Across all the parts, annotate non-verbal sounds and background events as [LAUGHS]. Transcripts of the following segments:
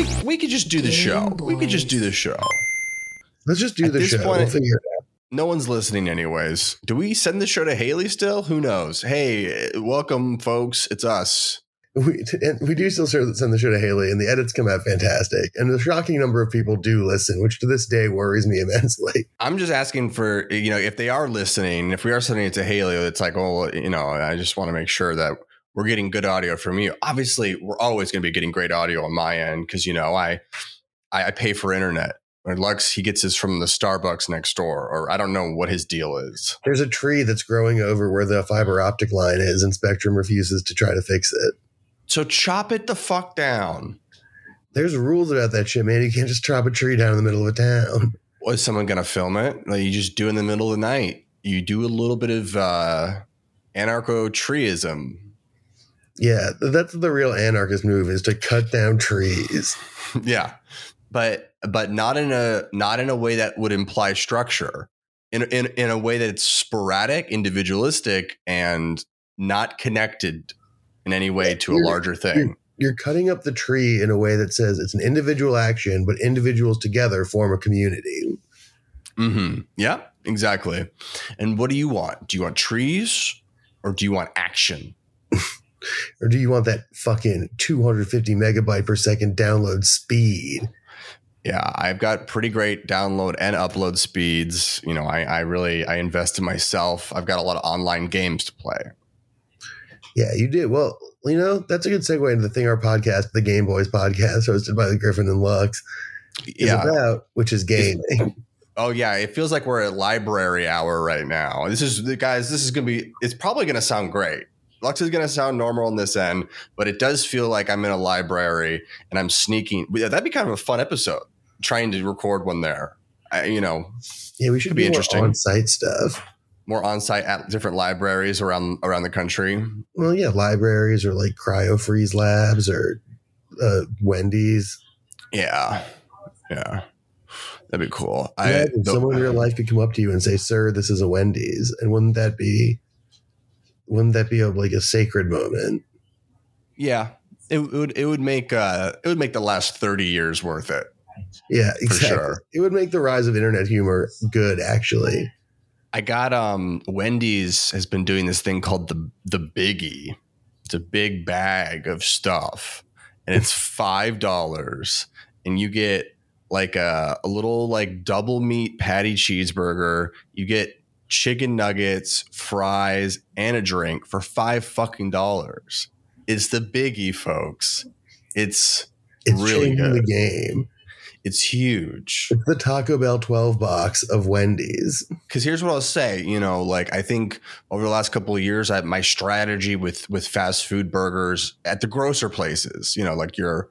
We, we could just do the show. We could just do the show. Let's just do At the this show. point- we'll figure it out. No one's listening, anyways. Do we send the show to Haley still? Who knows? Hey, welcome, folks. It's us. We, and we do still send the show to Haley, and the edits come out fantastic. And a shocking number of people do listen, which to this day worries me [LAUGHS] immensely. I'm just asking for, you know, if they are listening, if we are sending it to Haley, it's like, oh, you know, I just want to make sure that we're getting good audio from you. Obviously, we're always going to be getting great audio on my end because, you know, I, I I pay for internet. Or Lux, he gets his from the Starbucks next door, or I don't know what his deal is. There's a tree that's growing over where the fiber optic line is, and Spectrum refuses to try to fix it. So chop it the fuck down. There's rules about that shit, man. You can't just chop a tree down in the middle of a town. Was someone going to film it? Like you just do in the middle of the night. You do a little bit of uh, anarcho treeism. Yeah, that's the real anarchist move is to cut down trees. [LAUGHS] yeah, but but not in a not in a way that would imply structure. In in in a way that's sporadic, individualistic, and not connected in any way to a larger thing. You're cutting up the tree in a way that says it's an individual action, but individuals together form a community. Mm-hmm. Yeah, exactly. And what do you want? Do you want trees or do you want action? Or do you want that fucking 250 megabyte per second download speed? Yeah, I've got pretty great download and upload speeds. You know, I, I really I invest in myself. I've got a lot of online games to play. Yeah, you do. Well, you know, that's a good segue into the thing our podcast, the Game Boys podcast, hosted by the Griffin and Lux, is Yeah. about, which is gaming. [LAUGHS] Oh yeah, it feels like we're at library hour right now. This is the guys. This is gonna be. It's probably gonna sound great. Lux is gonna sound normal on this end, but it does feel like I'm in a library and I'm sneaking. yeah, That'd be kind of a fun episode. Trying to record one there. I, you know, Yeah, we should be interesting. on-site stuff. more on site at different libraries around around the country. Well, yeah, libraries or like cryo freeze labs or uh, Wendy's. Yeah, yeah, that'd be cool. I someone in real life could come up to you and say, "Sir, this is a Wendy's," and wouldn't that be, wouldn't that be a, like a sacred moment? yeah, it would it would make uh it would make the last thirty years worth it. Yeah, exactly. sure. It would make the rise of internet humor good, actually. I got um Wendy's has been doing this thing called the the biggie. It's a big bag of stuff and it's five dollars and you get like a, a little like double meat patty cheeseburger. You get chicken nuggets, fries, and a drink for five fucking dollars. It's the biggie, folks. It's It's Really changing the game. it's huge. It's the Taco Bell 12 box of Wendy's. because here's what I'll say. You know, like I think over the last couple of years, I, my strategy with with fast food burgers at the grocer places, you know, like your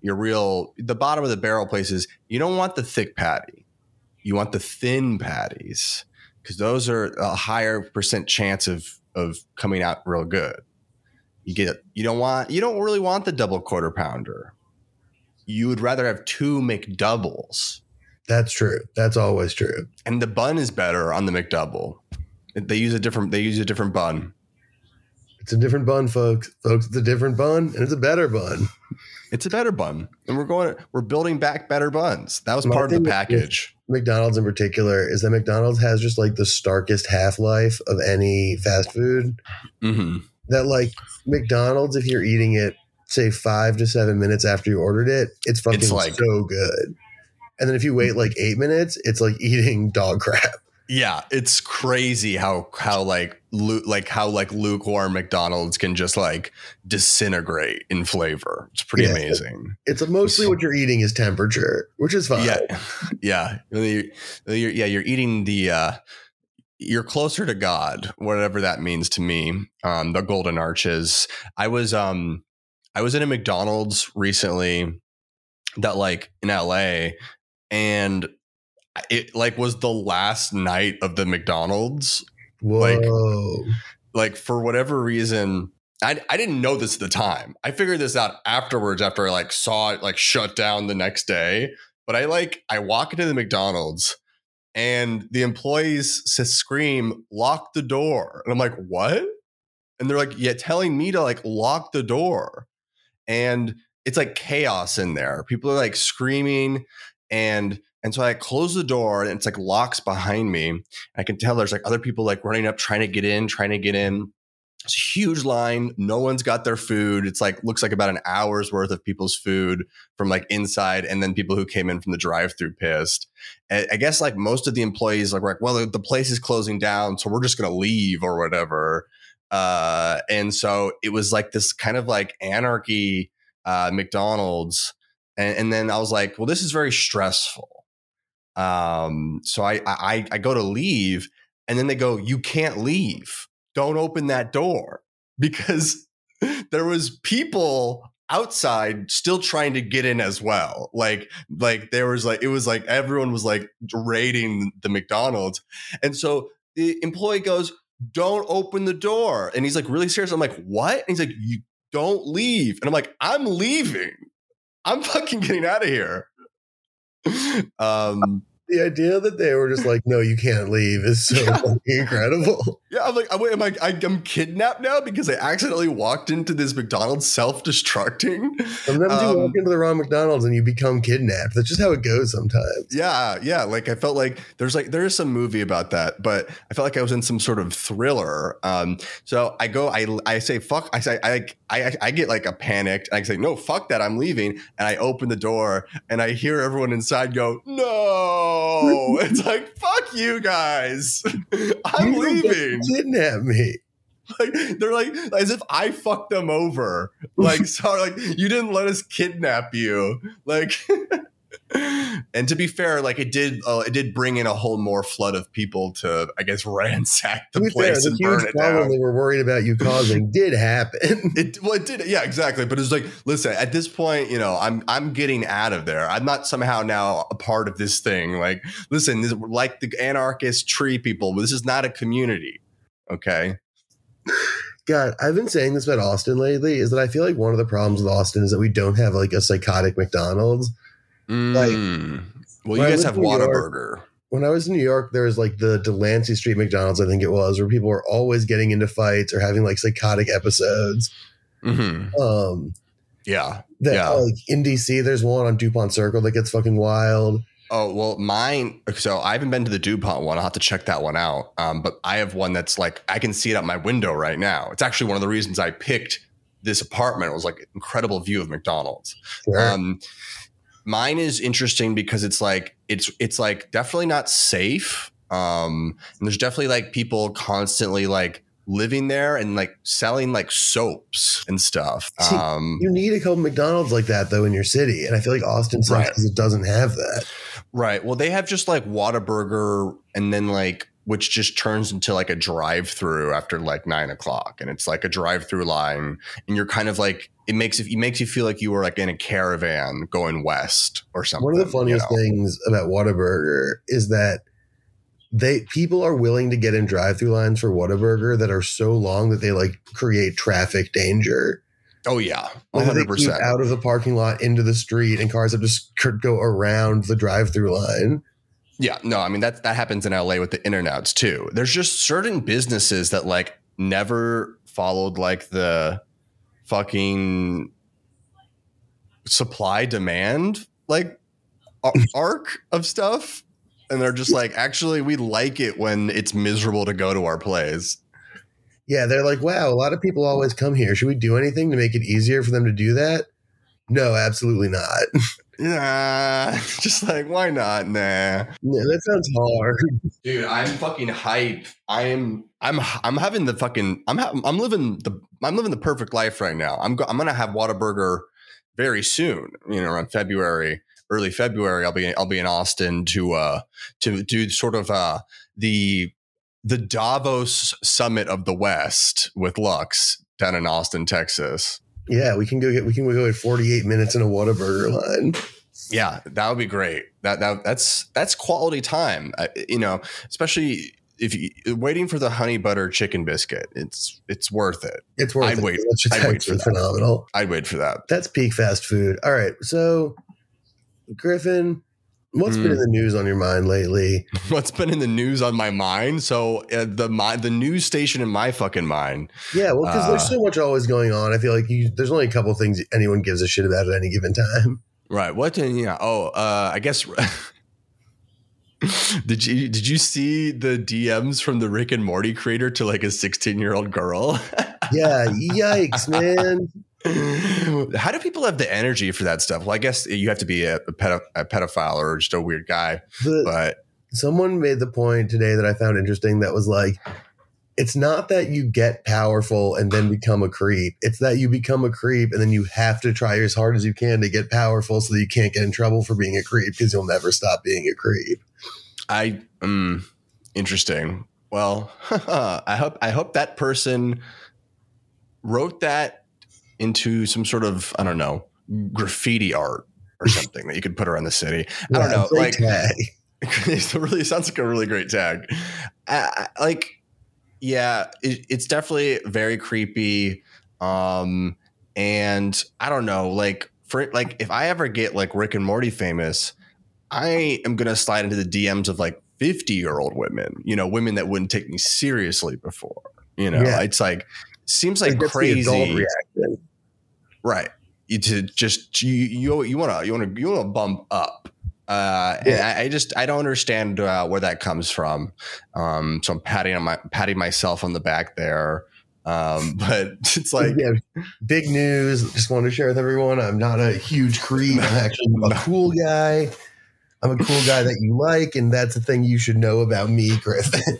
your real the bottom of the barrel places, you don't want the thick patty. You want the thin patties because those are a higher percent chance of of coming out real good. You get you don't want you don't really want the double quarter pounder. You would rather have two McDoubles That's true. That's always true. and the bun is better on the McDouble. They use a different. They use a different bun. It's a different bun, folks. Folks, it's a different bun, and it's a better bun. It's a better bun, and we're going. We're building back better buns. That was My part of the package. McDonald's in particular is that McDonald's has just like the starkest half life of any fast food. hmm That like McDonald's, if you're eating it, say five to seven minutes after you ordered it, it's fucking It's like- so good. And then if you wait like eight minutes, it's like [LAUGHS] eating dog crap. Yeah, it's crazy how how like like how like lukewarm McDonald's can just like disintegrate in flavor. It's pretty Yeah. amazing. It's mostly what you're eating is temperature, which is fine. Yeah, [LAUGHS] yeah, you're, you're- yeah. You're eating the. uh you're closer to God, whatever that means to me. Um, the golden arches. I was um, I was in a McDonald's recently that like in LA, and it like was the last night of the McDonald's. Whoa. Like for whatever reason, I I didn't know this at the time. I figured this out afterwards after I like saw it like shut down the next day. But I like I walk into the McDonald's and the employees scream, lock the door. And I'm like, what? And they're like, yeah, telling me to like lock the door. And it's like chaos in there. People are like screaming and and so I close the door and it's like locks behind me. I can tell there's like other people like running up trying to get in, trying to get in. It's a huge line. No one's got their food. It's like looks like about an hour's worth of people's food from like inside, and then people who came in from the drive-through pissed. And I guess like most of the employees like, were like, well, the, the place is closing down, so we're just gonna leave or whatever. Uh, and so it was like this kind of like anarchy uh, McDonald's, and, and then I was like, well, this is very stressful. Um, so I, I I go to leave, and then they go, you can't leave. Don't open that door. [LAUGHS] Because there was people outside still trying to get in as well. Like like there was like it was like everyone was like raiding the mcdonald's. And so the employee goes don't open the door. And he's like really serious. I'm like what? And he's like you don't leave. And i'm like i'm leaving. I'm [LAUGHS] fucking getting out of here. [LAUGHS] Um the idea that they were just like, no, you can't leave is so yeah. incredible. [LAUGHS] Yeah, I'm like, wait, am I, I, am kidnapped now because I accidentally walked into this McDonald's self-destructing. Sometimes um, you walk um, into the wrong McDonald's and you become kidnapped. That's just how it goes sometimes. Yeah, yeah. Like I felt like there's like there is some movie about that, but I felt like I was in some sort of thriller. Um, so I go, I I say fuck, I say I I I get like a panicked, I say no, fuck that, I'm leaving, and I open the door and I hear everyone inside go no Oh, it's like fuck you guys. [LAUGHS] I'm you leaving. Kidnap me. Like they're like as if I fucked them over. Like [LAUGHS] sorry, like you didn't let us kidnap you. Like [LAUGHS] and to be fair, like it did, uh, it did bring in a whole more flood of people to, I guess, [LAUGHS] ransack the place fair, and the burn it down. They were worried about you causing [LAUGHS] did happen. it well, it did, yeah, exactly. But it's like, listen, at this point, you know, I'm I'm getting out of there. I'm not somehow now a part of this thing. Like, listen, this, like the anarchist tree people, this is not a community. Okay. God, I've been saying this about Austin lately. Is that I feel like one of the problems with Austin is that we don't have like a psychotic McDonald's Mm. Like, well, you guys have Whataburger. When I was in New York, there was like the Delancey Street McDonald's, I think it was, where people were always getting into fights or having like psychotic episodes. Mm-hmm. Um, yeah, that, yeah. like in DC, there's one on Dupont Circle that gets fucking wild. Oh well, mine. So I haven't been to the Dupont one. I'll have to check that one out. Um, but I have one that's like I can see it out my window right now. It's actually one of the reasons I picked this apartment. It was like incredible view of McDonald's. Sure. Um, mine is interesting because it's like it's it's like definitely not safe. Um, and there's definitely like people constantly like living there and like selling like soaps and stuff. See, um, you need a couple McDonald's like that though in your city, and I feel like Austin sucks because right. it doesn't have that. Right. Well, they have just like Whataburger, and then like which just turns into like a drive-through after like nine o'clock, and it's like a drive-through line, and you're kind of like it makes it, it makes you feel like you were like in a caravan going west or something. One of the funniest you know? things about Whataburger is that they people are willing to get in drive-through lines for Whataburger that are so long that they like create traffic danger. Oh yeah, one hundred percent out of the parking lot into the street, and cars have just go around the drive-through line. Yeah, no, I mean that that happens in LA with the In-N-Outs too. There's just certain businesses that like never followed like the fucking supply demand like [LAUGHS] arc of stuff. And they're just like actually we like it when it's miserable to go to our plays yeah they're like wow a lot of people always come here. Should we do anything to make it easier for them to do that? No absolutely not [LAUGHS] Nah, [LAUGHS] just like why not? Nah. Yeah, that sounds hard, dude. I'm fucking hype. I am. I'm. I'm having the fucking. I'm. Ha- I'm living the. I'm living the perfect life right now. I'm. Go- I'm gonna have Whataburger very soon. You know, around February, early February. I'll be. I'll be in Austin to. uh To do sort of uh the the Davos summit of the West with Lux down in Austin, Texas. Yeah, we can go get we can go get 48 minutes in a Whataburger line. Yeah, that would be great. That that that's that's quality time. Uh, you know, especially if you waiting for the honey butter chicken biscuit, it's it's worth it. It's worth I'd it. Wait, I'd wait for phenomenal. I'd wait for that. That's peak fast food. All right, so Griffin, What's been in Mm. the news on your mind lately? [LAUGHS] What's been in the news on my mind? So uh, the my the news station in my fucking mind. Yeah, well, because there's Uh, so much always going on. I feel like you, there's only a couple things anyone gives a shit about at any given time. Right. What? did- Yeah. Oh, uh, I guess. [LAUGHS] did you did you see the DMs from the Rick and Morty creator to like a 16 year old girl? [LAUGHS] Yeah, yikes, man. How do people have the energy for that stuff? Well, I guess you have to be a, a, pedo- a pedophile or just a weird guy. The, But someone made the point today that I found interesting that was like, it's not that you get powerful and then become a creep. It's that you become a creep and then you have to try as hard as you can to get powerful so that you can't get in trouble for being a creep because you'll never stop being a creep. I, um, interesting. Well, [LAUGHS] I hope I hope that person wrote that into some sort of I don't know graffiti art or [LAUGHS] something that you could put around the city. I don't know, like tag. [LAUGHS] it really sounds like a really great tag. I, I- like, yeah, it, it's definitely very creepy. Um, and I don't know, like for like if I ever get like Rick and Morty famous, I am gonna slide into the DMs of like 50 year old women, you know, women that wouldn't take me seriously before. You know, Yeah. it's like seems Like, like that's the adult crazy. Right. You to just you you you want to you want to you want to bump up. Uh, and Yeah. I, I just I don't understand uh, where that comes from. Um, so I'm patting on my patting myself on the back there. Um, [LAUGHS] but it's like yeah, big news. Just wanted to share with everyone. I'm not a huge creep. I'm actually a [LAUGHS] cool guy. I'm a cool guy that you like, and that's the thing you should know about me, Griffin.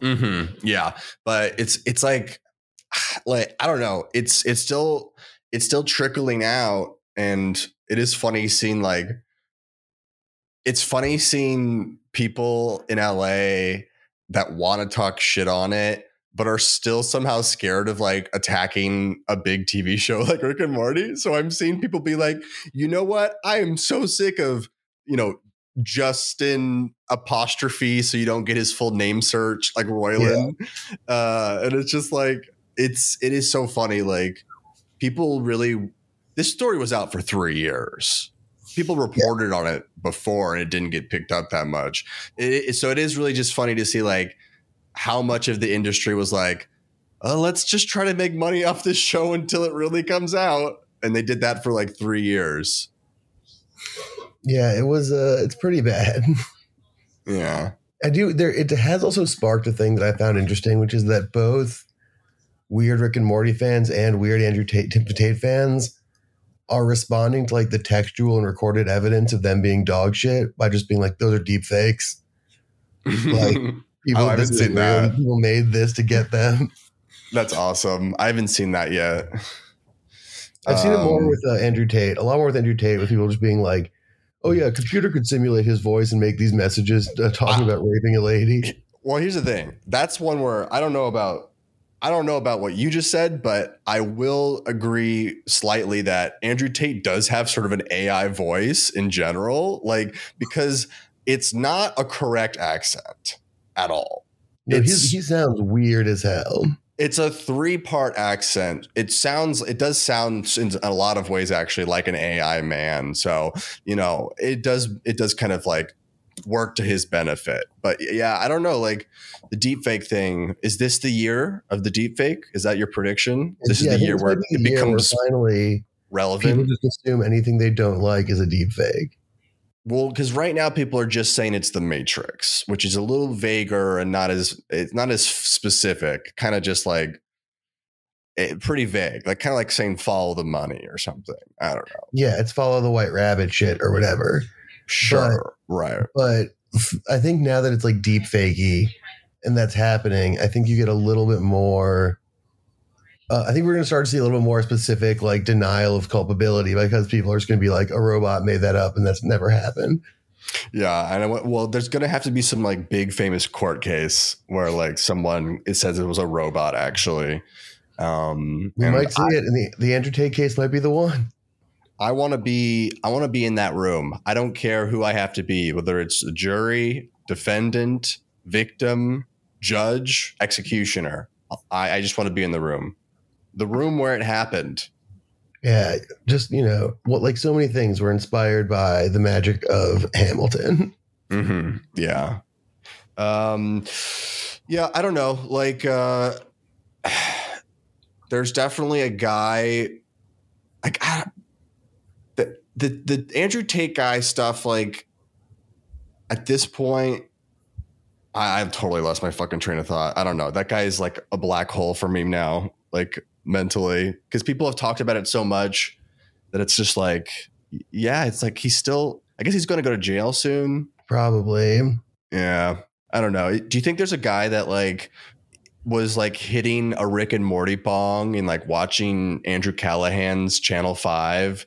mhm, yeah, but it's it's like [SIGHS] like I don't know. It's it's still it's still trickling out, and it is funny seeing like it's funny seeing people in LA that want to talk shit on it, but are still somehow scared of like attacking a big TV [LAUGHS] show like Rick and Morty. So I'm seeing people be like, you know what? I am so sick of, you know, Justin apostrophe so you don't get his full name search like Roiland. Uh, and it's just like it's it is so funny. Like people really this story was out for three years. People reported on it before and it didn't get picked up that much. It- so it is really just funny to see like how much of the industry was like, oh, let's just try to make money off this show until it really comes out. And they did that for like three years. yeah, it was. Uh, it's pretty bad. [LAUGHS] Yeah. I do. There, it has also sparked a thing that I found interesting, which is that both weird Rick and Morty fans and weird Andrew Tate, Tim Tate fans are responding to like the textual and recorded evidence of them being dog shit by just being like, "Those are deep fakes." Like, [LAUGHS] People, Oh, haven't this seen that. People made this to get them. That's awesome. I haven't seen that yet. I've seen it more Um, with uh, Andrew Tate, a lot more with Andrew Tate, with people just being like, "Oh yeah, a computer could simulate his voice and make these messages uh, talking about raping a lady." Well, here's the thing. That's one where I don't know about I don't know about what you just said, but I will agree slightly that Andrew Tate does have sort of an AI voice in general, like because it's not a correct accent at all. No, he sounds weird as hell. It's a three-part accent. It sounds it does sound in a lot of ways actually like an AI man. So, you know, it does it does kind of like work to his benefit. But yeah, I don't know. Like the deep fake thing, is this the year of the deep fake? Is that your prediction? This is Yeah, I the year where it year where becomes finally people just assume anything they don't like is a deep fake. Well, because right now people are just saying it's the Matrix, which is a little vaguer and not as it's not as specific. Kind of just like eh, pretty vague, like kind of like saying follow the money or something. I don't know. Yeah, it's follow the white rabbit shit or whatever. Sure, right. But I think now that it's like deep fakey and that's happening, I think you get a little bit more. Uh, I think we're going to start to see a little bit more specific, like denial of culpability, because people are just going to be like, a robot made that up, and that's never happened. Yeah, and I went, well, there's gonna have to be some like big famous court case where like someone it says it was a robot actually. Um, We might see it, and the the Andrew Tate case might be the one. I want to be I want to be in that room. I don't care who I have to be, whether it's a jury, defendant, victim, judge, executioner. I, I just want to be in the room, the room where it happened. Yeah, just you know, what like so many things were inspired by the magic of Hamilton. Mm-hmm. Yeah. Um, yeah, I don't know. Like, uh, [SIGHS] there's definitely a guy. Like, I, the the Andrew Tate guy stuff. Like, at this point, I, I've totally lost my fucking train of thought. I don't know. That guy is like a black hole for me now. Like mentally, because people have talked about it so much that it's just like, yeah, it's like he's still. I guess he's going to go to jail soon. Probably. Yeah. I don't know. Do you think there's a guy that like was like hitting a Rick and Morty bong and like watching Andrew Callaghan's Channel 5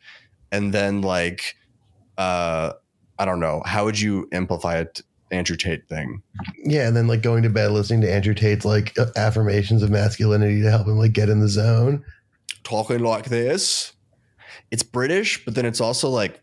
and then like uh I don't know, how would you amplify it Andrew Tate thing? Yeah, and then like going to bed listening to Andrew Tate's like affirmations of masculinity to help him like get in the zone. Talking like this. It's British, but then it's also like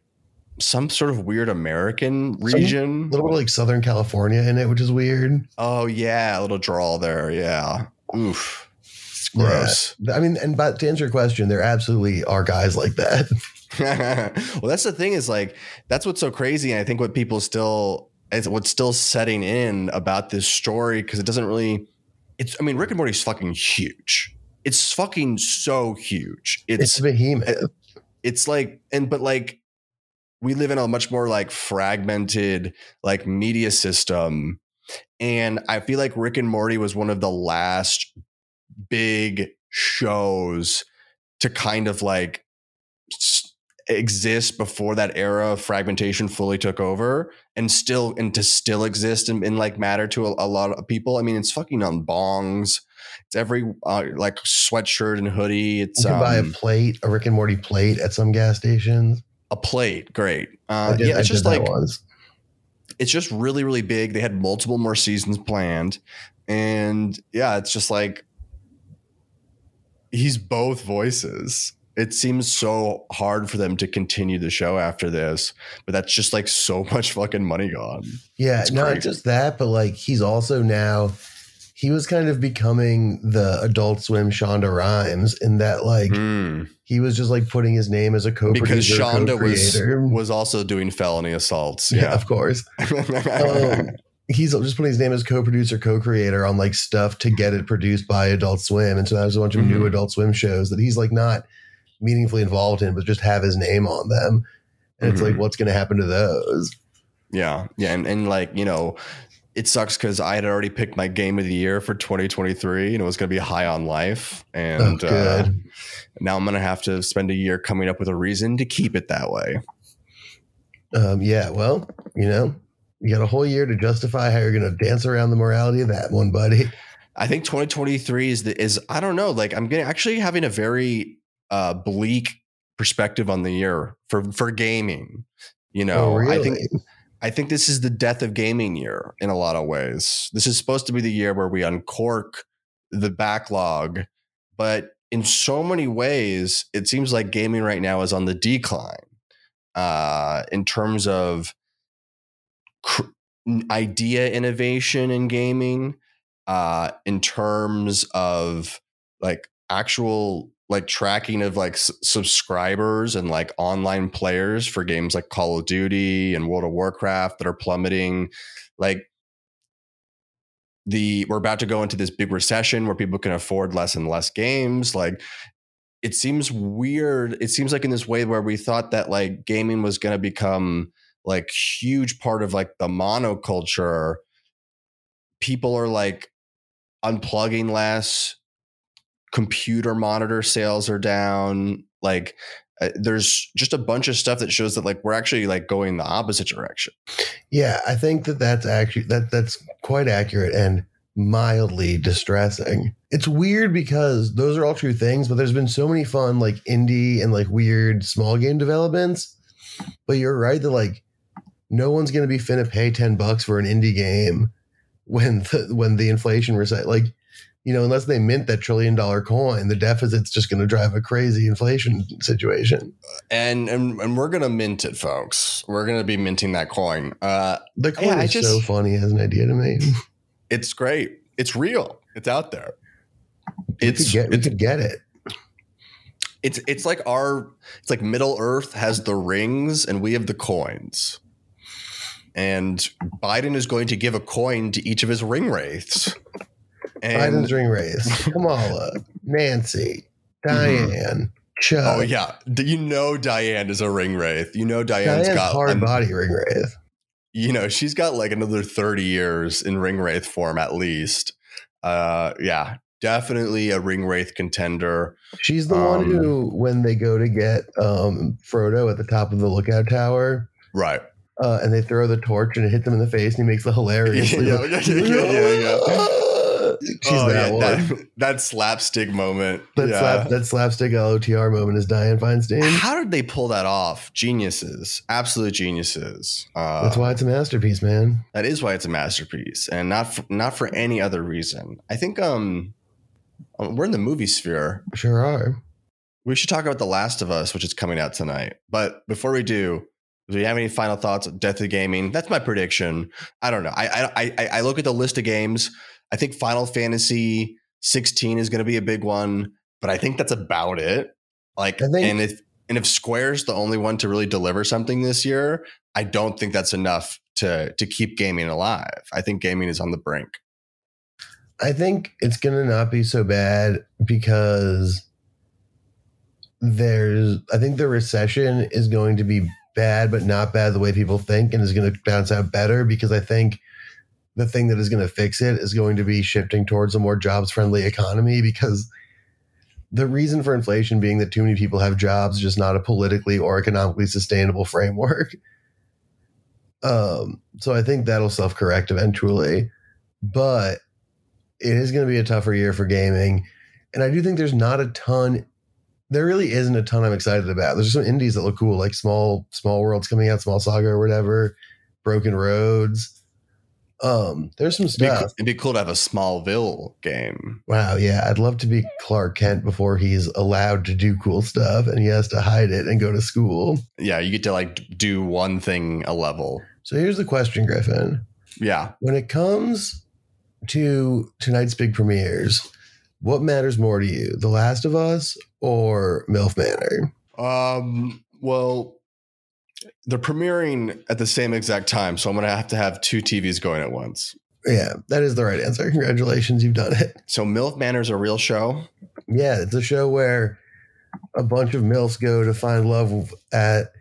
some sort of weird American region. a little bit like Southern California in it, which is weird. Oh yeah, a little drawl there. Yeah. Oof. It's gross. Yeah. I mean, and but to answer your question, there absolutely are guys like that. [LAUGHS] [LAUGHS] well, that's the thing is like that's what's so crazy. And I think what people still it's what's still setting in about this story because it doesn't really it's I mean, Rick and Morty's fucking huge. It's fucking so huge. It's, it's behemoth. It's like and but like we live in a much more like fragmented like media system and i feel like rick and morty was one of the last big shows to kind of like exist before that era of fragmentation fully took over and still and to still exist and, and like matter to a, a, lot of people i mean it's fucking on bongs it's every uh, like sweatshirt and hoodie it's you can um, buy a um, plate a rick and morty plate at some gas stations a plate, great. Uh, did, yeah, it's just like it's just really, really big. They had multiple more seasons planned, and yeah, it's just like he's both voices. It seems so hard for them to continue the show after this, but that's just like so [LAUGHS] much fucking money gone. Yeah, it's not crazy. just that, but like he's also now he was kind of becoming the Adult Swim Shonda Rhimes in that like mm. he was just like putting his name as a co-producer because Shonda was was also doing felony assaults. Yeah, yeah of course. [LAUGHS] um, he's just putting his name as co-producer, co-creator on like stuff to get it produced by Adult Swim, and so there's a bunch of mm-hmm. new Adult Swim shows that he's like not meaningfully involved in, but just have his name on them. And mm-hmm. it's like, mm-hmm. what's going to happen to those? Yeah, yeah, and and like you know, it sucks because I had already picked my game of the year for 2023 and it was going to be high on life. And oh, uh, now I'm going to have to spend a year coming up with a reason to keep it that way. Um, yeah, well, you know, you got a whole year to justify how you're going to dance around the morality of that one, buddy. I think 2023 is the, is I don't know, like I'm getting actually having a very uh, bleak perspective on the year for for gaming. You know, oh, really? I think I think this is the death of gaming year in a lot of ways. This is supposed to be the year where we uncork the backlog, but in so many ways, it seems like gaming right now is on the decline uh, in terms of cr- idea innovation in gaming, uh, in terms of like actual like tracking of like s- subscribers and like online players for games like Call of Duty and World of Warcraft that are plummeting. Like the we're about to go into this big recession where people can afford less and less games. Like it seems weird. It seems like in this way where we thought that like gaming was going to become like huge part of like the monoculture. People are like unplugging less computer monitor sales are down like uh, there's just a bunch of stuff that shows that like we're actually like going the opposite direction. Yeah i think that that's actually that that's quite accurate and mildly distressing. It's weird because those are all true things but there's been so many fun like indie and like weird small game developments. But you're right that like no one's going to be finna pay 10 bucks for an indie game when the when the inflation reset like you know, unless they mint that trillion dollar coin, the deficit's just going to drive a crazy inflation situation. And and, and we're going to mint it, folks. We're going to be minting that coin. Uh, the coin yeah, is just, so funny as an idea to me. [LAUGHS] It's great. It's real. It's out there. It's we could get, we could get it. It's it's like our it's like Middle Earth has the rings and we have the coins. And Biden is going to give a coin to each of his ring wraiths. And ring race. Kamala, Nancy, [LAUGHS] Diane, Chuck. Mm-hmm. oh yeah, you know Diane is a ring wraith. You know Diane's Diane's got hard an- body ring wraith. you know she's got like another 30 years in ring wraith form at least. Uh yeah, definitely a ring wraith contender. She's the one Um, who, when they go to get um, Frodo at the top of the lookout tower, Right. uh, and they throw the torch and it hits him in the face, and he makes the hilarious. [LAUGHS] Yeah, yeah, yeah, yeah, yeah. [LAUGHS] She's Oh, that yeah, one. That, that slapstick moment. [LAUGHS] That, yeah. slap, that slapstick LOTR moment is Diane Feinstein. How did they pull that off? Geniuses, absolute geniuses. Uh, That's why it's a masterpiece, man. that is why it's a masterpiece, and not for, not for any other reason. I think um, um, we're in the movie sphere. Sure are. We should talk about The Last of Us, which is coming out tonight. But before we do, do you have any final thoughts? on Death of Gaming. That's my prediction. I don't know. I I I, I look at the list of games. I think Final Fantasy 16 is going to be a big one, but I think that's about it. Like, I think- and if and if Square's the only one to really deliver something this year, I don't think that's enough to to keep gaming alive. I think gaming is on the brink. I think it's going to not be so bad because there's, I think the recession is going to be bad, but not bad the way people think, and is going to bounce out better because I think the thing that is going to fix it is going to be shifting towards a more jobs friendly economy because the reason for inflation being that too many people have jobs is just not a politically or economically sustainable framework. [LAUGHS] Um, so I think that'll self correct eventually, but it is going to be a tougher year for gaming. And I do think there's not a ton. There really isn't a ton I'm excited about. There's some indies that look cool, like Small Small Worlds coming out, Small Saga or whatever, Broken Roads. Um, there's some It'd be, stuff. cool, it'd be cool to have a Smallville game. Wow, yeah, I'd love to be Clark Kent before he's allowed to do cool stuff and he has to hide it and go to school. Yeah, you get to like do one thing a level. So here's the question, Griffin. Yeah. When it comes to tonight's big premieres, what matters more to you, The Last of Us or MILF Manor? Um, well, they're premiering at the same exact time, so I'm gonna have to have two TVs going at once. Yeah, that is the right answer. Congratulations, you've done it. So MILF Manor's a real show. Yeah, it's a show where a bunch of MILFs go to find love at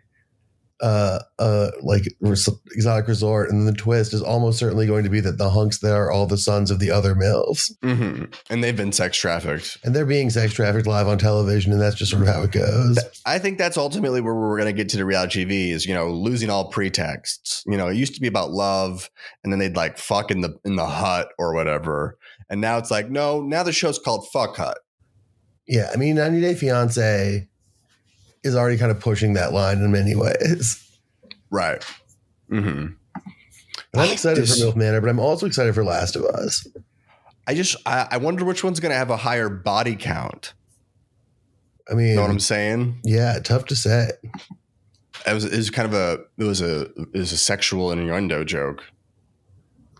uh uh like res- exotic resort and the twist is almost certainly going to be that the hunks there are all the sons of the other MILFs. hmm And they've been sex trafficked. And they're being sex trafficked live on television, and that's just sort of how it goes. I think that's ultimately where we're going to get to the reality TV is, you know, losing all pretexts. You know, it used to be about love and then they'd like fuck in the in the hut or whatever. And now it's like, no, now the show's called Fuck Hut. Yeah, I mean, 90 Day Fiance is already kind of pushing that line in many ways. Right. Mm-hmm. I'm excited this- for MILF Manor, but I'm also excited for Last of Us. I just I, I wonder which one's going to have a higher body count. I mean, You know what I'm saying? yeah, tough to say. It was, it was kind of a it was a it was a sexual innuendo joke.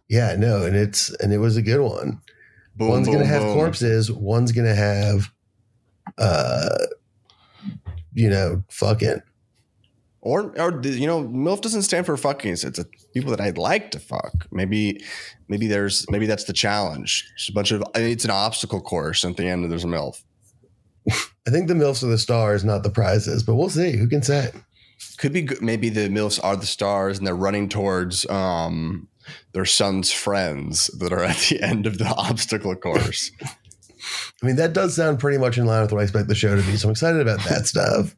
Yeah, no, and it's and it was a good one. Boom, one's boom, gonna have boom. corpses, one's gonna have uh you know, fucking. Or or you know, MILF doesn't stand for fucking. It's, it's a, people that I'd like to fuck. Maybe maybe there's maybe that's the challenge. It's a bunch of it's an obstacle course. At the end, there's a MILF. [LAUGHS] I think the MILFs are the stars, not the prizes, but we'll see. Who can say? Could be good. maybe the MILFs are the stars and they're running towards um their son's friends that are at the end of the [LAUGHS] obstacle course. I mean, that does sound pretty much in line with what I expect the show to be. So I'm excited about that [LAUGHS] stuff.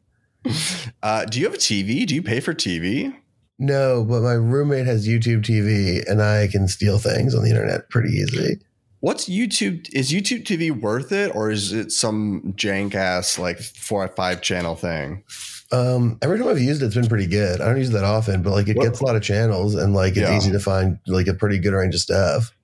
Uh, do you have a TV? Do you pay for TV? No, but my roommate has YouTube TV and I can steal things on the internet pretty easily. What's YouTube? Is YouTube TV worth it, or is it some jank ass like four or five channel thing? Um, every time I've used it, it's been pretty good. I don't use it that often, but like it What- gets a lot of channels and like it's Yeah. easy to find like a pretty good range of stuff.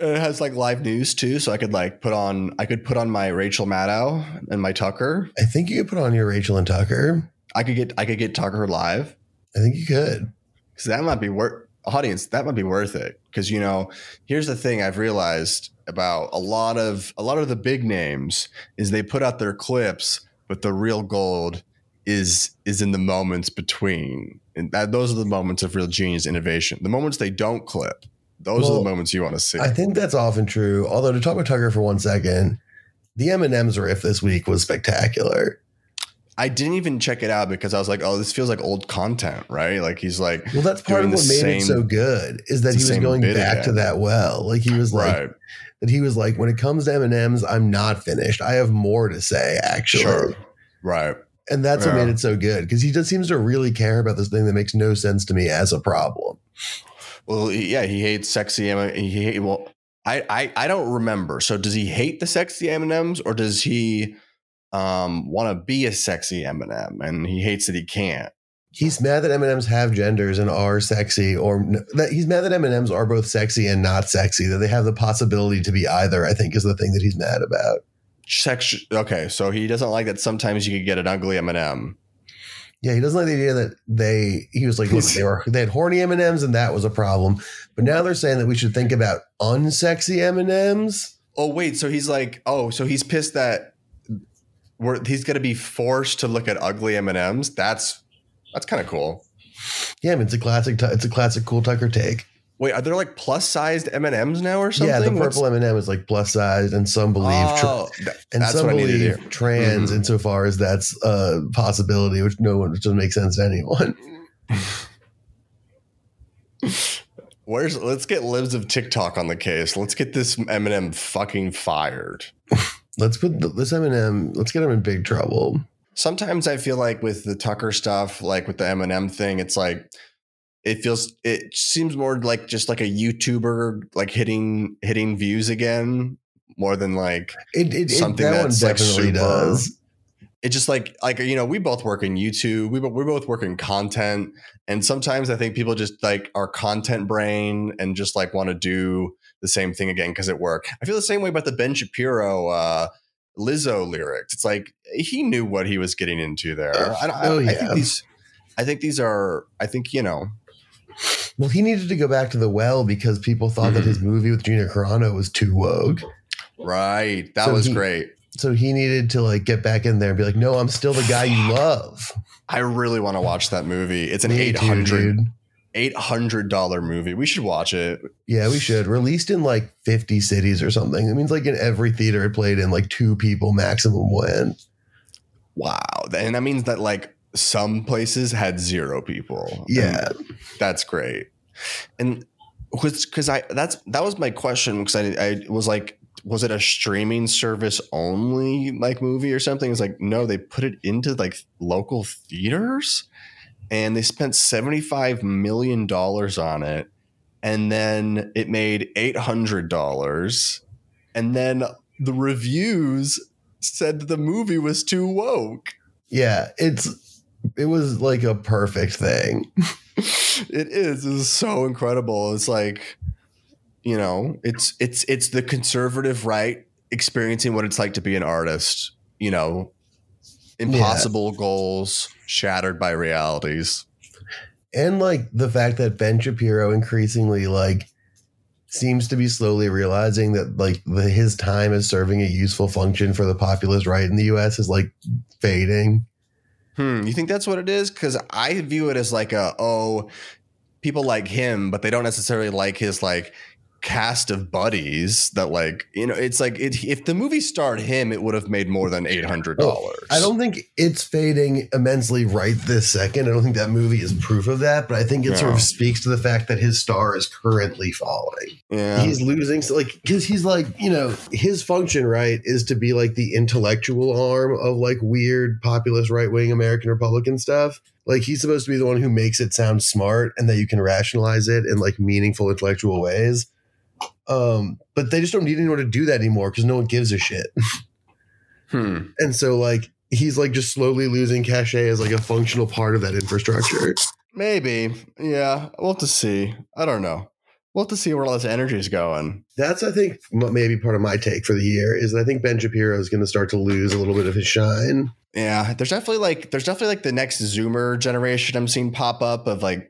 It has like live news too, so I could like put on. I could put on my Rachel Maddow and my Tucker. I think you could put on your Rachel and Tucker. I could get. I could get Tucker live I think you could. because that might be worth. Audience, that might be worth it because you know. Here's the thing I've realized about a lot of a lot of the big names is they put out their clips but the real gold is is in the moments between, and that, those are the moments of real genius innovation. The moments they don't clip, those are the moments you want to see. I think that's often true. Although to talk about Tucker for one second, the M and M's riff this week was spectacular. I didn't even check it out because I was like, oh, this feels like old content, right? Like he's like, Well, that's part of what made it so good is that he was going back to that well. Like he was like right, that. He was like, when it comes to M and M's, I'm not finished. I have more to say, actually. sure, right. And that's what made it so good because he just seems to really care about this thing that makes no sense to me as a problem. Well, yeah, he hates sexy. M- he hate, well, I, I I don't remember. So does he hate the sexy M and M's or does he um want to be a sexy M and m and he hates that he can't? He's mad that M and M's have genders and are sexy, or that he's mad that M and M's are both sexy and not sexy. That they have the possibility to be either. I think is the thing that he's mad about. Sex. Okay, so he doesn't like that. Sometimes you could get an ugly M and m Yeah, he doesn't like the idea that they. He was like, look, they were they had horny M and M's, and that was a problem. But now they're saying that we should think about unsexy M and M's. Oh wait, so he's like, oh, so he's pissed that we're, he's going to be forced to look at ugly M and M's. That's that's kind of cool. Yeah, I mean, it's a classic. It's a classic cool Tucker take. Wait, are there like plus sized M and M's now or something? Yeah, the purple M and m is like plus sized, and some believe. Oh, and some what I needed to believe trans Mhm. insofar as that's a possibility, which no one which doesn't make sense to anyone. [LAUGHS] Where's let's get libs of TikTok on the case. Let's get this M and M fucking fired. [LAUGHS] Let's put th- this Eminem. Let's get him in big trouble. Sometimes I feel like with the Tucker stuff, like with the M and M thing, it's like it feels it seems more like just like a YouTuber like hitting hitting views again more than like It, it, it Something that that's, like, super- does. it just like like you know we both work in YouTube we we both work in content and sometimes I think people just like are content brain and just like want to do the same thing again because it worked. I feel the same way about the Ben Shapiro uh, Lizzo lyrics. It's like he knew what he was getting into there. I, I, Oh, I think these I think these are I think you know Well, he needed to go back to the well because people thought that Mhm. his movie with Gina Carano was too woke. right that So was he- great. So he needed to like get back in there and be like, "No, I'm still the guy you love." I really want to watch that movie. It's an Me 800 too, $800 movie. We should watch it. Yeah, we should. Released in like 50 cities or something. It means like in every theater it played in, like two people maximum went. Wow. And that means that like some places had zero people. Yeah. That's great. And because I that's that was my question because I I was like was it a streaming service only like movie or something? It's like no, they put it into like local theaters and they spent 75 million dollars on it and then it made $800 and then the reviews said the movie was too woke. Yeah, it's it was like a perfect thing. [LAUGHS] it is. It is so incredible. It's like, you know, it's it's it's the conservative right experiencing what it's like to be an artist. You know, impossible goals shattered by realities. And like the fact that Ben Shapiro increasingly like seems to be slowly realizing that like the, his time as serving a useful function for the populist right in the US is like fading. Hmm. You think that's what it is? Because I view it as like a oh, people like him, but they don't necessarily like his like cast of buddies. That like you know, it's like it, if the movie starred him, it would have made more than eight hundred dollars. Oh, I don't think it's fading immensely right this second. I don't think that movie is proof of that, but I think it sort of speaks to the fact that his star is currently falling. Yeah. He's losing, so like, because he's like, you know, his function, right, is to be like the intellectual arm of like weird populist right wing American Republican stuff. Like, he's supposed to be the one who makes it sound smart and that you can rationalize it in like meaningful intellectual ways. Um, but they just don't need anyone to do that anymore because no one gives a shit. [LAUGHS] Hmm. And so like he's like just slowly losing cachet as like a functional part of that infrastructure. Maybe. Yeah. We'll have to see. I don't know. We'll have to see where all this energy is going. That's I think m- maybe part of my take for the year is that I think Ben Shapiro is going to start to lose a little bit of his shine. Yeah. There's definitely like there's definitely like the next Zoomer generation I'm seeing pop up of like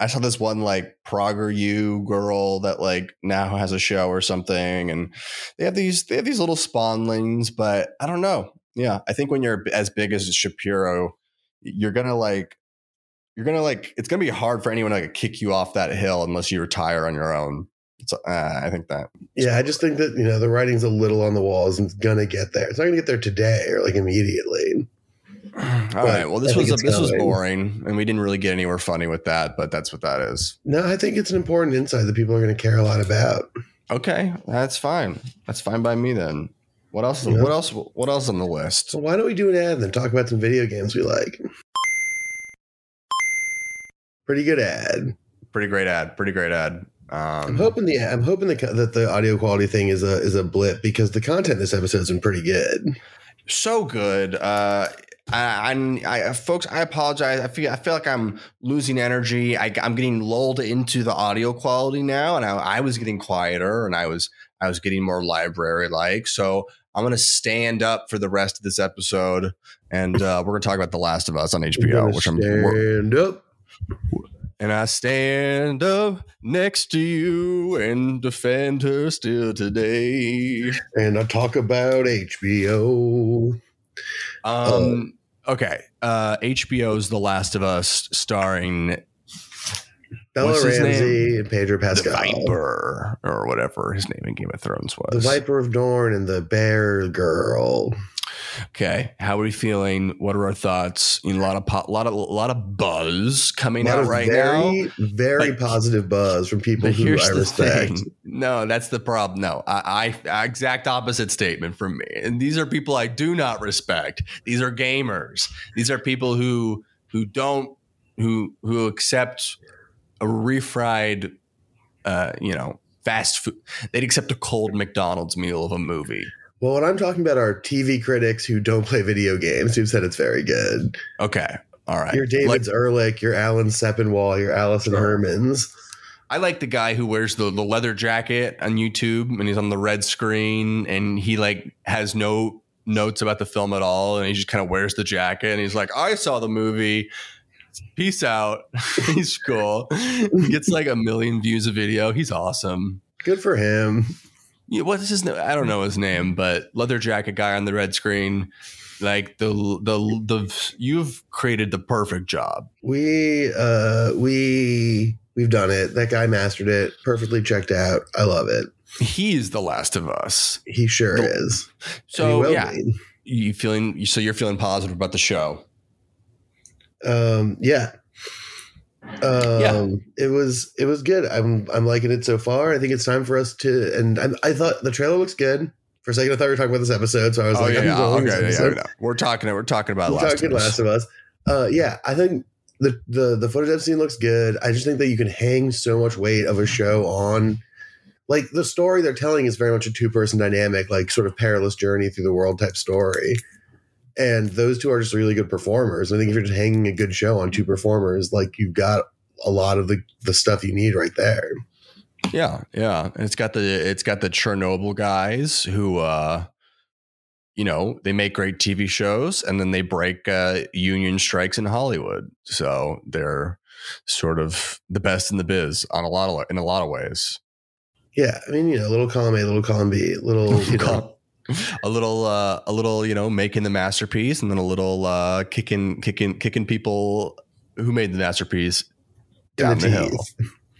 I saw this one like Prager U girl that like now has a show or something, and they have these they have these little spawnlings, but I don't know. Yeah, I think when you're as big as Shapiro, you're gonna like, you're gonna like, it's gonna be hard for anyone to like kick you off that hill unless you retire on your own. It's, uh, I think that. Yeah, I just think that you know the writing's a little on the walls and it's gonna get there. It's not gonna get there today or like immediately. [CLEARS THROAT] All right. Well, this was a, this was boring, and we didn't really get anywhere funny with that. But that's what that is. No, I think it's an important insight that people are going to care a lot about. Okay, that's fine. That's fine by me then. What else? Yeah. What else? What else on the list? So why don't we do an ad and then talk about some video games we like? Pretty good ad. Pretty great ad. Pretty great ad. Um, I'm hoping the I'm hoping the, that the audio quality thing is a is a blip because the content this episode has been pretty good. So good. Uh, I, I, I, folks, I apologize. I feel I feel like I'm losing energy. I, am getting lulled into the audio quality now, and I, I was getting quieter, and I was I was getting more library like. So I'm going to stand up for the rest of this episode, and uh, we're going to talk about The Last of Us on HBO, which I'm stand up. And I stand up next to you and defend her still today. And I talk about HBO. Um, okay. Uh, HBO's The Last of Us, starring Bella Ramsey and Pedro Pascal. The Viper, or whatever his name in Game of Thrones was. The Viper of Dorne and the Bear Girl. Okay, how are we feeling? What are our thoughts? a lot of po- lot of a lot of buzz coming out right very, now. Very but, positive buzz from people who I respect. Thing. No, that's the problem. No, I, I exact opposite statement from me. And these are people I do not respect. These are gamers. These are people who who don't who who accept a refried, uh, you know, fast food. They'd accept a cold McDonald's meal of a movie. Well, what I'm talking about are TV critics who don't play video games who've said it's very good. Okay. All right. Your David's like, Ehrlich, your Alan Sepinwall, your Alison sure. Hermans. I like the guy who wears the, the leather jacket on YouTube and he's on the red screen and he like has no notes about the film at all and he just kind of wears the jacket and he's like, I saw the movie. Peace out. [LAUGHS] he's cool. he gets like a million views a video. He's awesome. Good for him what's his name? I don't know his name, but leather jacket guy on the red screen. Like the the the you've created the perfect job. We uh we we've done it. That guy mastered it. Perfectly checked out. I love it. He's the last of us. He sure the, is. So yeah, be. you feeling so you're feeling positive about the show. Um yeah, um, yeah. it was it was good. I'm I'm liking it so far. I think it's time for us to. And I, I thought the trailer looks good. For a second, I thought we were talking about this episode, so I was oh, like, yeah, yeah. okay, yeah, yeah, We're talking. We're talking about we're Last, talking of Last of Us. Uh, yeah, I think the the the footage I've seen looks good. I just think that you can hang so much weight of a show on. Like the story they're telling is very much a two person dynamic, like sort of perilous journey through the world type story and those two are just really good performers. I think if you're just hanging a good show on two performers, like you've got a lot of the the stuff you need right there. Yeah, yeah. And it's got the it's got the Chernobyl guys who uh you know, they make great TV shows and then they break uh, union strikes in Hollywood. So they're sort of the best in the biz on a lot of in a lot of ways. Yeah, I mean, you know, little column A, little column B, little [LAUGHS] you know, [LAUGHS] a little uh, a little you know making the masterpiece and then a little uh, kicking kicking kicking people who made the masterpiece down the, the hill.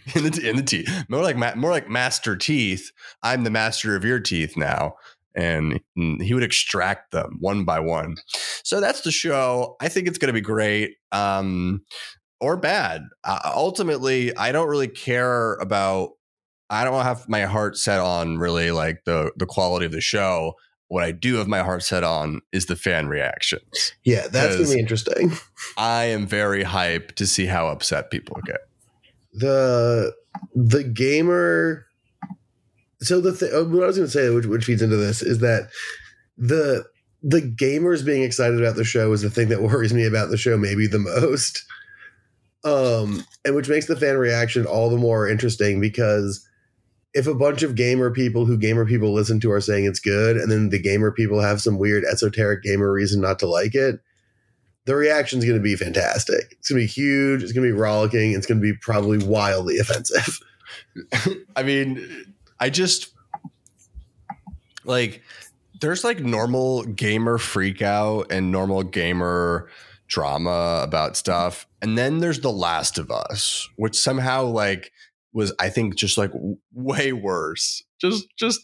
[LAUGHS] in the in the teeth. More like more like master teeth. I'm the master of your teeth now. And he would extract them one by one. So that's the show. I think it's going to be great um or bad. Uh, ultimately i don't really care about I don't have my heart set on really like the the quality of the show. What I do have my heart set on is the fan reactions. Yeah, that's gonna be interesting. [LAUGHS] I am very hyped to see how upset people get. The the gamer. So the thing, uh, what I was going to say, which, which feeds into this, is that the the gamers being excited about the show is the thing that [LAUGHS] worries me about the show maybe the most. Um, and which makes the fan reaction all the more interesting because if a bunch of gamer people who gamer people listen to are saying it's good, and then the gamer people have some weird esoteric gamer reason not to like it, the reaction is going to be fantastic. It's going to be huge. It's going to be rollicking. It's going to be probably wildly offensive. [LAUGHS] I mean, I just like there's like normal gamer freak out and normal gamer drama about stuff. And then there's The Last of Us, which somehow like was I think just like way worse. Just just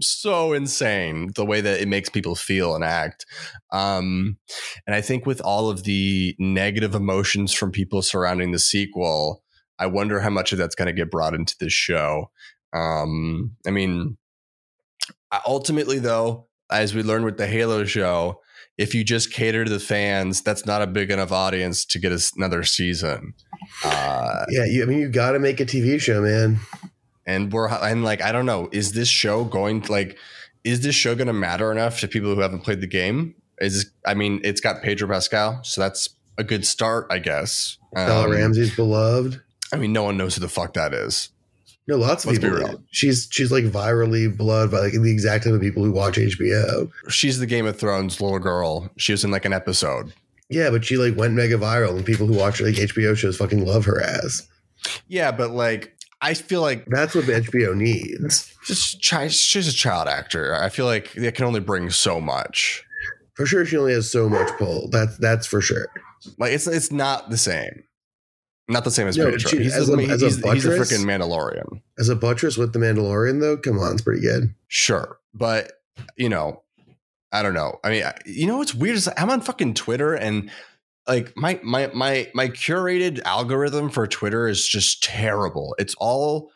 so insane the way that it makes people feel and act. Um and I think with all of the negative emotions from people surrounding the sequel, I wonder how much of that's going to get brought into this show. Um I mean ultimately though, as we learned with the Halo show, if you just cater to the fans, that's not a big enough audience to get another season. Uh, yeah, you, I mean, you got to make a TV show, man. And we're and like I don't know, is this show going to, like is this show going to matter enough to people who haven't played the game? Is this, I mean, it's got Pedro Pascal, so that's a good start, I guess. Bella Um, Ramsey's beloved. I mean, no one knows who the fuck that is. No, lots of let's be people. real. She's she's like virally beloved by like the exact type of people who watch HBO. She's the Game of Thrones little girl. She was in like an episode. Yeah, but she like went mega viral, and people who watch like HBO shows fucking love her ass. Yeah, but like I feel like That's what HBO needs. just she's a child actor. I feel like it can only bring so much. For sure, she only has so much pull. That's that's for sure. Like it's it's not the same. Not the same as No, Pedro. he's, as a- he's, as a he's the buttress? freaking Mandalorian. As a buttress with the Mandalorian, though, come on, it's pretty good. Sure, but you know, I don't know. I mean, you know what's weird is I'm on fucking Twitter and like my my my my curated algorithm for Twitter is just terrible. It's all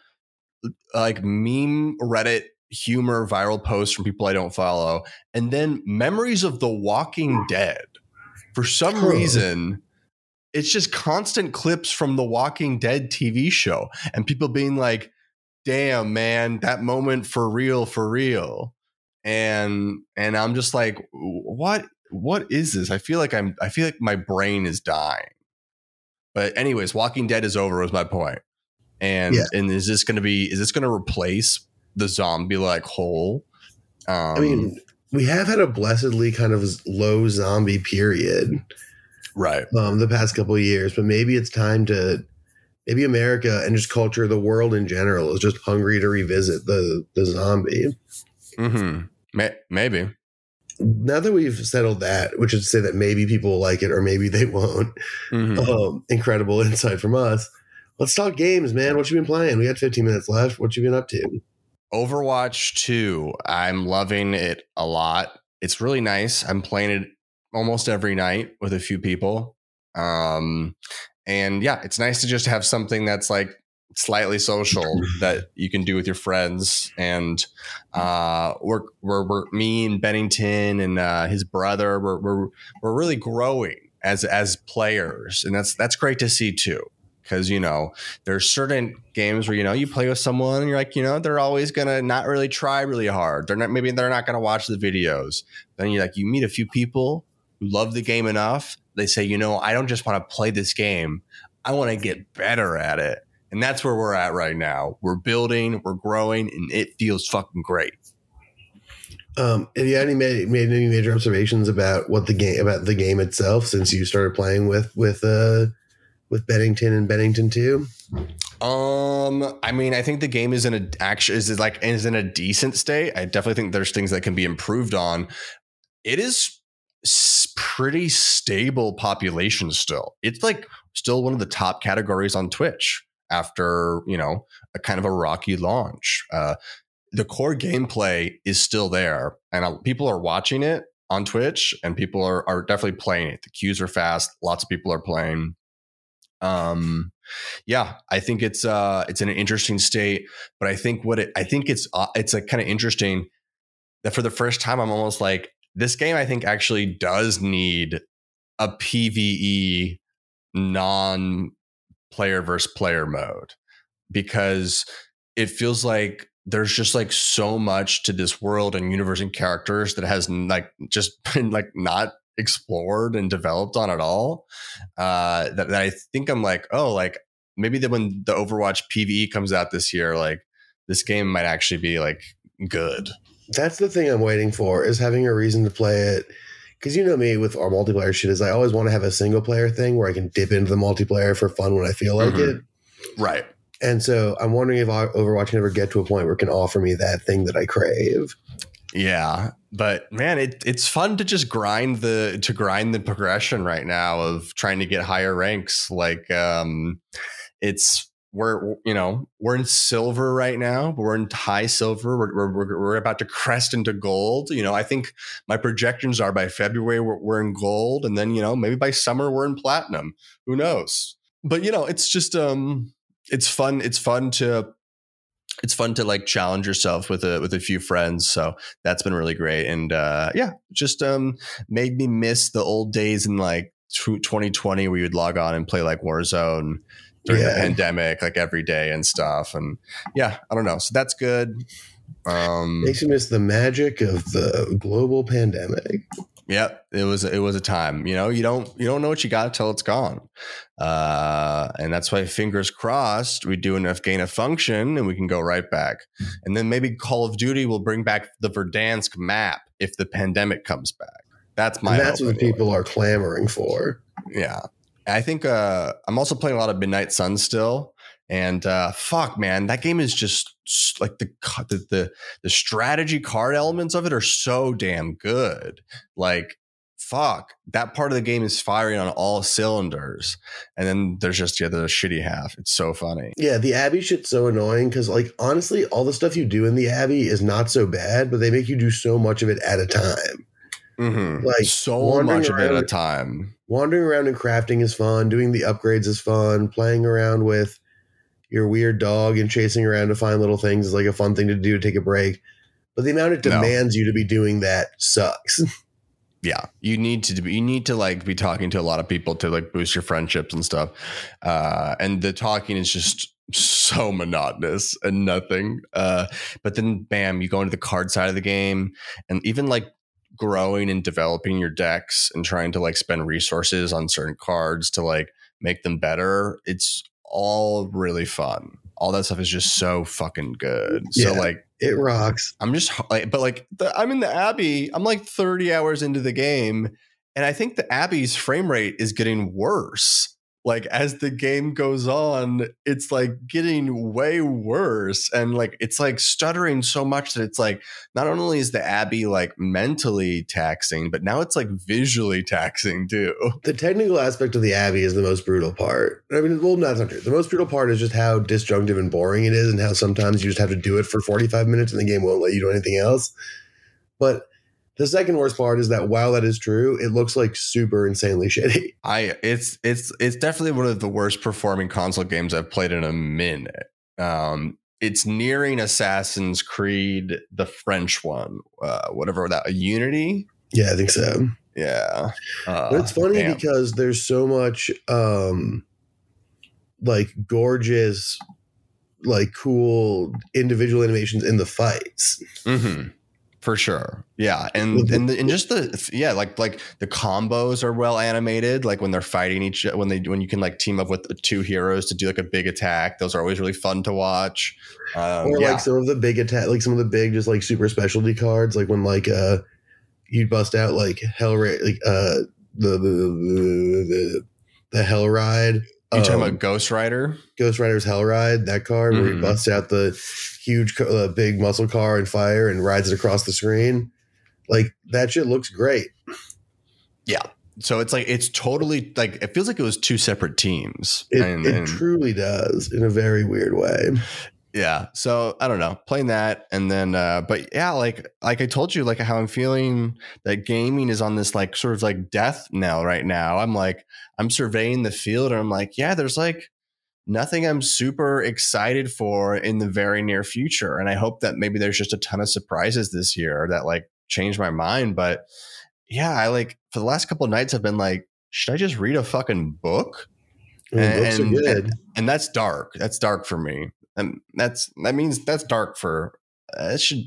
like meme Reddit humor viral posts from people I don't follow and then memories of the walking dead. For some reason it's just constant clips from the Walking Dead TV show and people being like damn man that moment for real for real. And and i'm just like what what is this? I feel like i'm i feel like my brain is dying. But anyways walking dead is over was my point. and Yeah. and is this going to be is this going to replace the zombie like hole? Um I mean, we have had a blessedly kind of low zombie period right um, the past couple of years, but maybe it's time to maybe America and just culture, the world in general, is just hungry to revisit the the zombie. mm-hmm. May- maybe Now that we've settled that, which is to say that maybe people will like it or maybe they won't. Mhm. Um, incredible [LAUGHS] insight from us. Let's talk games, man. What you been playing? We got 15 minutes left. What you been up to? Overwatch 2, I'm loving it a lot. It's really nice. I'm playing it almost every night with a few people. Um and yeah, it's nice to just have something that's like slightly social [LAUGHS] that you can do with your friends and uh we're we're, we're me and Bennington and uh his brother we're we're we're really growing as as players. And that's that's great to see too because you know there's certain games where you know you play with someone and you're like you know they're always gonna not really try really hard. They're not maybe they're not gonna watch the videos. Then you like you meet a few people love the game enough they say you know i don't just want to play this game i want to get better at it and that's where we're at right now we're building we're growing and it feels fucking great Um, have you had any made, made any major observations about what the game about the game itself since you started playing with with uh with Bennington and Bennington too? Um, I mean, I think the game is in a actually is it like is in a decent state. I definitely think there's things that can be improved on. It is pretty stable population still. It's like still one of the top categories on Twitch after you know a kind of a rocky launch. Uh, the core gameplay is still there, and uh, people are watching it on Twitch, and people are are definitely playing it. The queues are fast. Lots of people are playing. Um, yeah, I think it's uh it's in an interesting state, but I think what it I think it's uh, it's a kind of interesting that for the first time I'm almost like this game I think actually does need a PVE non player versus player mode because it feels like there's just like so much to this world and universe and characters that has like just [LAUGHS] been like not explored and developed on at all uh that, that i think i'm like oh like maybe that when the overwatch pve comes out this year like this game might actually be like good That's the thing I'm waiting for is having a reason to play it. Because you know me with our multiplayer shit is I always want to have a single player thing where I can dip into the multiplayer for fun when I feel like Mhm. it. right And so I'm wondering if Overwatch can ever get to a point where it can offer me that thing that I crave. Yeah, but man, it it's fun to just grind the to grind the progression right now of trying to get higher ranks. Like, um, it's we're you know we're in silver right now, but we're in high silver. We're we're, we're about to crest into gold. You know, I think my projections are by February we're, we're in gold, and then you know maybe by summer we're in platinum. Who knows? But you know, it's just um, it's fun. It's fun to it's fun to like challenge yourself with a with a few friends so that's been really great and uh yeah just um made me miss the old days in like 2020 where you'd log on and play like warzone during yeah. the pandemic like every day and stuff and yeah i don't know so that's good um makes you miss the magic of the global pandemic Yep, it was it was a time. You know, you don't you don't know what you got until it's gone, uh, and that's why fingers crossed we do enough gain of function and we can go right back. And then maybe Call of Duty will bring back the Verdansk map if the pandemic comes back. That's my. And that's what people are clamoring for. Yeah, I think uh, I'm also playing a lot of Midnight Sun still. And uh, fuck, man, that game is just like the, the the the strategy card elements of it are so damn good. Like, fuck, that part of the game is firing on all cylinders, and then there's just the other shitty half. It's so funny. Yeah, the Abbey shit's so annoying because, like, honestly, all the stuff you do in the Abbey is not so bad, but they make you do so much of it at a time. Mm-hmm. Like so much of it at a time. Wandering around and crafting is fun. Doing the upgrades is fun. Playing around with your weird dog and chasing around to find little things is like a fun thing to do to take a break. But the amount it demands no. you to be doing that sucks. [LAUGHS] yeah, you need to be, you need to like be talking to a lot of people to like boost your friendships and stuff. Uh, and the talking is just so monotonous and nothing. Uh, but then bam, you go into the card side of the game and even like growing and developing your decks and trying to like spend resources on certain cards to like make them better. It's all really fun. All that stuff is just so fucking good. Yeah, so like it rocks. I'm just like, but like the, I'm in the Abbey. I'm like 30 hours into the game, and I think the Abbey's frame rate is getting worse like as the game goes on it's like getting way worse and like it's like stuttering so much that it's like not only is the abbey like mentally taxing but now it's like visually [LAUGHS] taxing too. The technical aspect of the abbey is the most brutal part. I mean well not true. The most brutal part is just how disjunctive and boring it is and how sometimes you just have to do it for 45 minutes and the game won't let you do anything else. But the second worst part is that while that is true, it looks like super insanely [LAUGHS] shitty. I it's it's it's definitely one of the worst performing console games I've played in a minute. Um, it's nearing Assassin's Creed, the French one, uh, whatever that Unity. Yeah, I think so. Yeah, uh, but it's funny damn. because there's so much um, like gorgeous, like cool individual animations in the fights. Mm-hmm for sure yeah and and, the, and just the yeah like like the combos are well animated like when they're fighting each when they when you can like team up with two heroes to do like a big attack those are always really fun to watch um, or yeah. like some of the big attack like some of the big just like super specialty cards like when like uh you'd bust out like hell like uh the the the, the, hell ride you um, talking about um, Ghost Rider? Ghost Rider's Hell Ride, that card mm-hmm. where he mm-hmm. busts out the huge, uh, big muscle car and fire and rides it across the screen. Like that shit looks great. Yeah. So it's like it's totally like it feels like it was two separate teams. It, and, it and, truly does in a very weird way yeah so i don't know playing that and then uh but yeah like like i told you like how i'm feeling that gaming is on this like sort of like death knell right now i'm like i'm surveying the field and i'm like yeah there's like nothing i'm super excited for in the very near future and i hope that maybe there's just a ton of surprises this year that like change my mind but yeah i like for the last couple nights i've been like should i just read a fucking book and, and, and, that's dark. That's dark for me. And that's that means that's dark for uh, it should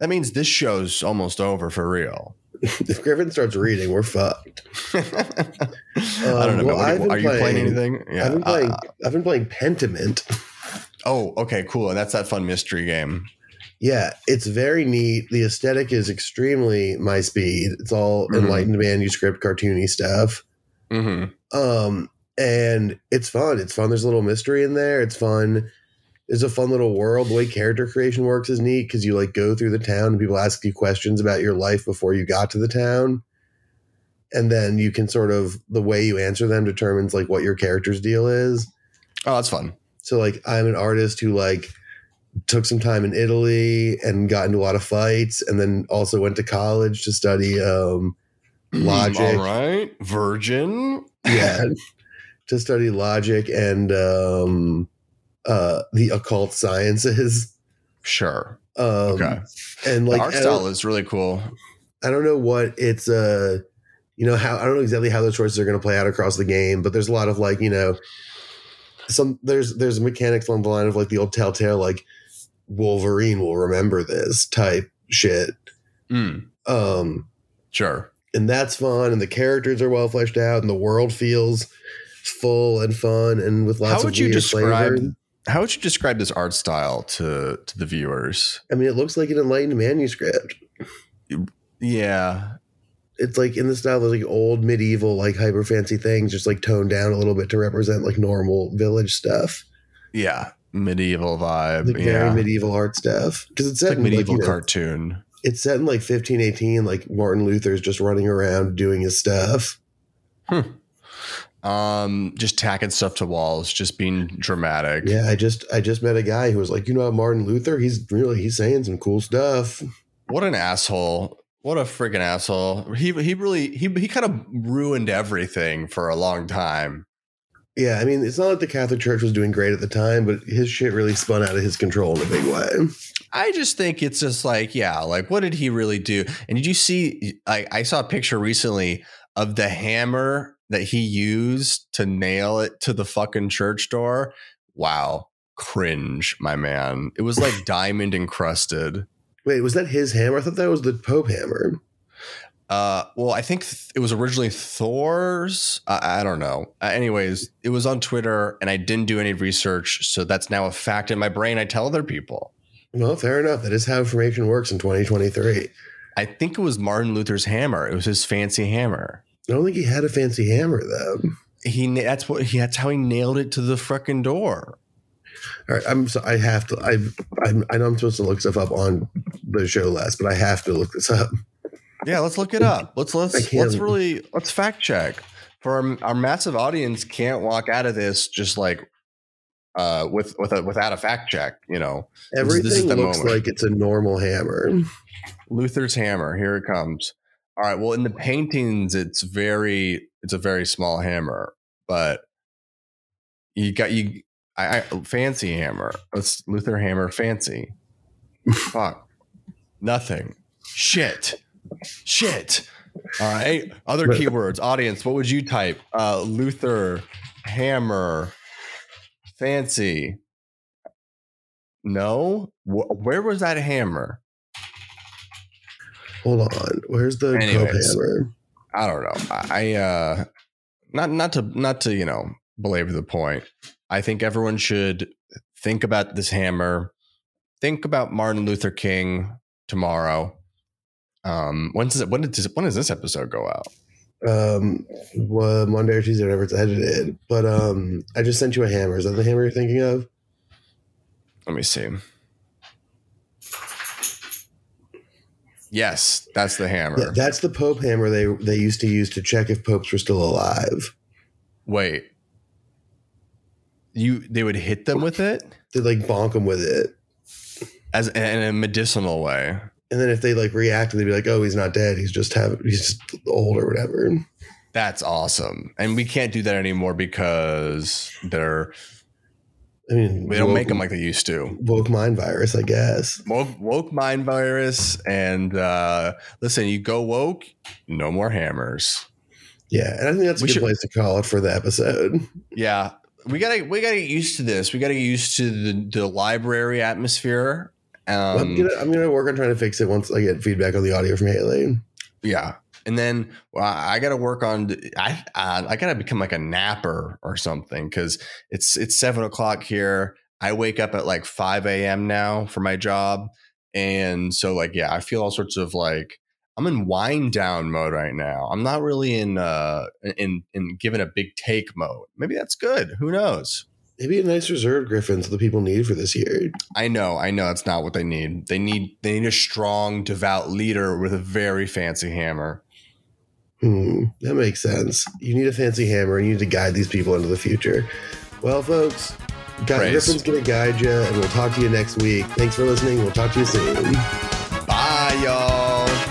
that means this show's almost over for real. [LAUGHS] if Griffin starts reading, we're fucked. um, [LAUGHS] I don't know. Well, are playing, you playing anything? Yeah. I've been playing. Uh, I've been playing Pentiment. Oh, okay, cool. And that's that fun mystery game. Yeah, it's very neat. The aesthetic is extremely my speed. It's all mm-hmm. enlightened manuscript, cartoony stuff. Mm-hmm. Um, and it's fun. It's fun. There's a little mystery in there. It's fun is a fun little world. The way character creation works is neat because you like go through the town and people ask you questions about your life before you got to the town. And then you can sort of the way you answer them determines like what your character's deal is. Oh, that's fun. So like I'm an artist who like took some time in Italy and got into a lot of fights and then also went to college to study um logic. All right. Virgin. Yeah. [LAUGHS] to study logic and um uh the occult sciences. Sure. Um Okay. and the like art style is really cool. I don't know what it's uh you know how I don't know exactly how those choices are going to play out across the game, but there's a lot of like, you know, some there's there's mechanics along the line of like the old telltale like Wolverine will remember this type shit. Mm, Um sure. and that's fun and the characters are well fleshed out and the world feels full and fun and with lots How of would you describe flavor. How would you describe this art style to to the viewers? I mean, it looks like an enlightened manuscript. Yeah. It's like in the style of like old medieval, like hyper fancy things, just like toned down a little bit to represent like normal village stuff, Yeah. Medieval vibe. like yeah. very medieval art stuff. Because it's It's set like in like, medieval you know, cartoon. it's set in like 1518, like Martin Luther's just running around doing his stuff. Hmm. Um, just tacking stuff to walls, just being dramatic. Yeah, I just I just met a guy who was like, you know, Martin Luther, he's really he's saying some cool stuff. What an asshole. What a freaking asshole. He he really he he kind of ruined everything for a long time. Yeah, I mean, it's not like the Catholic Church was doing great at the time, but his shit really spun out of his control in a big way. I just think it's just like, yeah, like what did he really do? And did you see I, I saw a picture recently of the hammer that he used to nail it to the fucking church door? Wow. Cringe, my man. It was like [LAUGHS] diamond encrusted. Wait, was that his hammer? I thought that was the Pope hammer. Uh, well, I think th- it was originally Thor's. I, I don't know. Uh, anyways, it was on Twitter, and I didn't do any research, so that's now a fact in my brain. I tell other people. Well, fair enough. That is how information works in 2023. I think it was Martin Luther's hammer. It was his fancy hammer. I don't think he had a fancy hammer though. He that's what he that's how he nailed it to the frickin' door. All right, I'm so I have to. I I'm, I know I'm supposed to look stuff up on the show last, but I have to look this up. Yeah, let's look it up. Let's let's let's really let's fact check. For our, our massive audience, can't walk out of this just like uh with with a without a fact check. You know, This- Everything this is the looks moment. like it's a normal hammer. Luther's hammer. Here it comes. All right. Well, in the paintings, it's very it's a very small hammer, but you got you. I, I fancy hammer. Let's Luther hammer fancy. Fuck. Nothing. Shit. Shit. All right. Other keywords. Audience. What would you type? Uh, Luther hammer fancy. No. Wh- where was that hammer? Hold on, where's the Anyways. hammer? I don't know. I, I uh not not to not to, you know, belabor the point. I think everyone should think about this hammer. Think about Martin Luther King tomorrow. Um when's it when does when does this episode go out? Um, well, Monday or Tuesday, whatever it's edited. But um, I just sent you a hammer. Is that the hammer you're thinking of? Let me see. Yes, that's the hammer. Yeah, that's the Pope hammer they they used to use to check if popes were still alive. Wait. You they would hit them with it They like bonk them with it, as in a medicinal way. and then if they like reacted, they'd be like, "Oh, he's not dead. He's just have he's just old or whatever." That's awesome. And we can't do that anymore because they're I mean, we don't woke, make them like they used to. woke mind virus, I guess. Woke, woke mind virus and uh listen, you go woke, no more hammers. Yeah, and I think that's a We good should- place to call it for the episode. Yeah. We gotta we gotta get used to this. We gotta get used to the, the library atmosphere. I'm Um gonna I'm gonna work on trying to fix it once I get feedback on the audio from Haley. yeah. And then well, I gotta work on. I uh, I gotta become like a napper or something because it's it's seven o'clock here. I wake up at like five a.m. now for my job, and so like yeah, I feel all sorts of like I'm in wind down mode right now. I'm not really in uh in in giving a big take mode. Maybe that's good. Who knows? Maybe a nice reserve Griffins the people need for this year. I know, I know that's not what they need. They need they need a strong, devout leader with a very fancy hammer. Hmm, that makes sense. You need a fancy hammer and you need to guide these people into the future. Well, folks, Guy, Griffin's going to guide you, and we'll talk to you next week. Thanks for listening. We'll talk to you soon. Bye, y'all.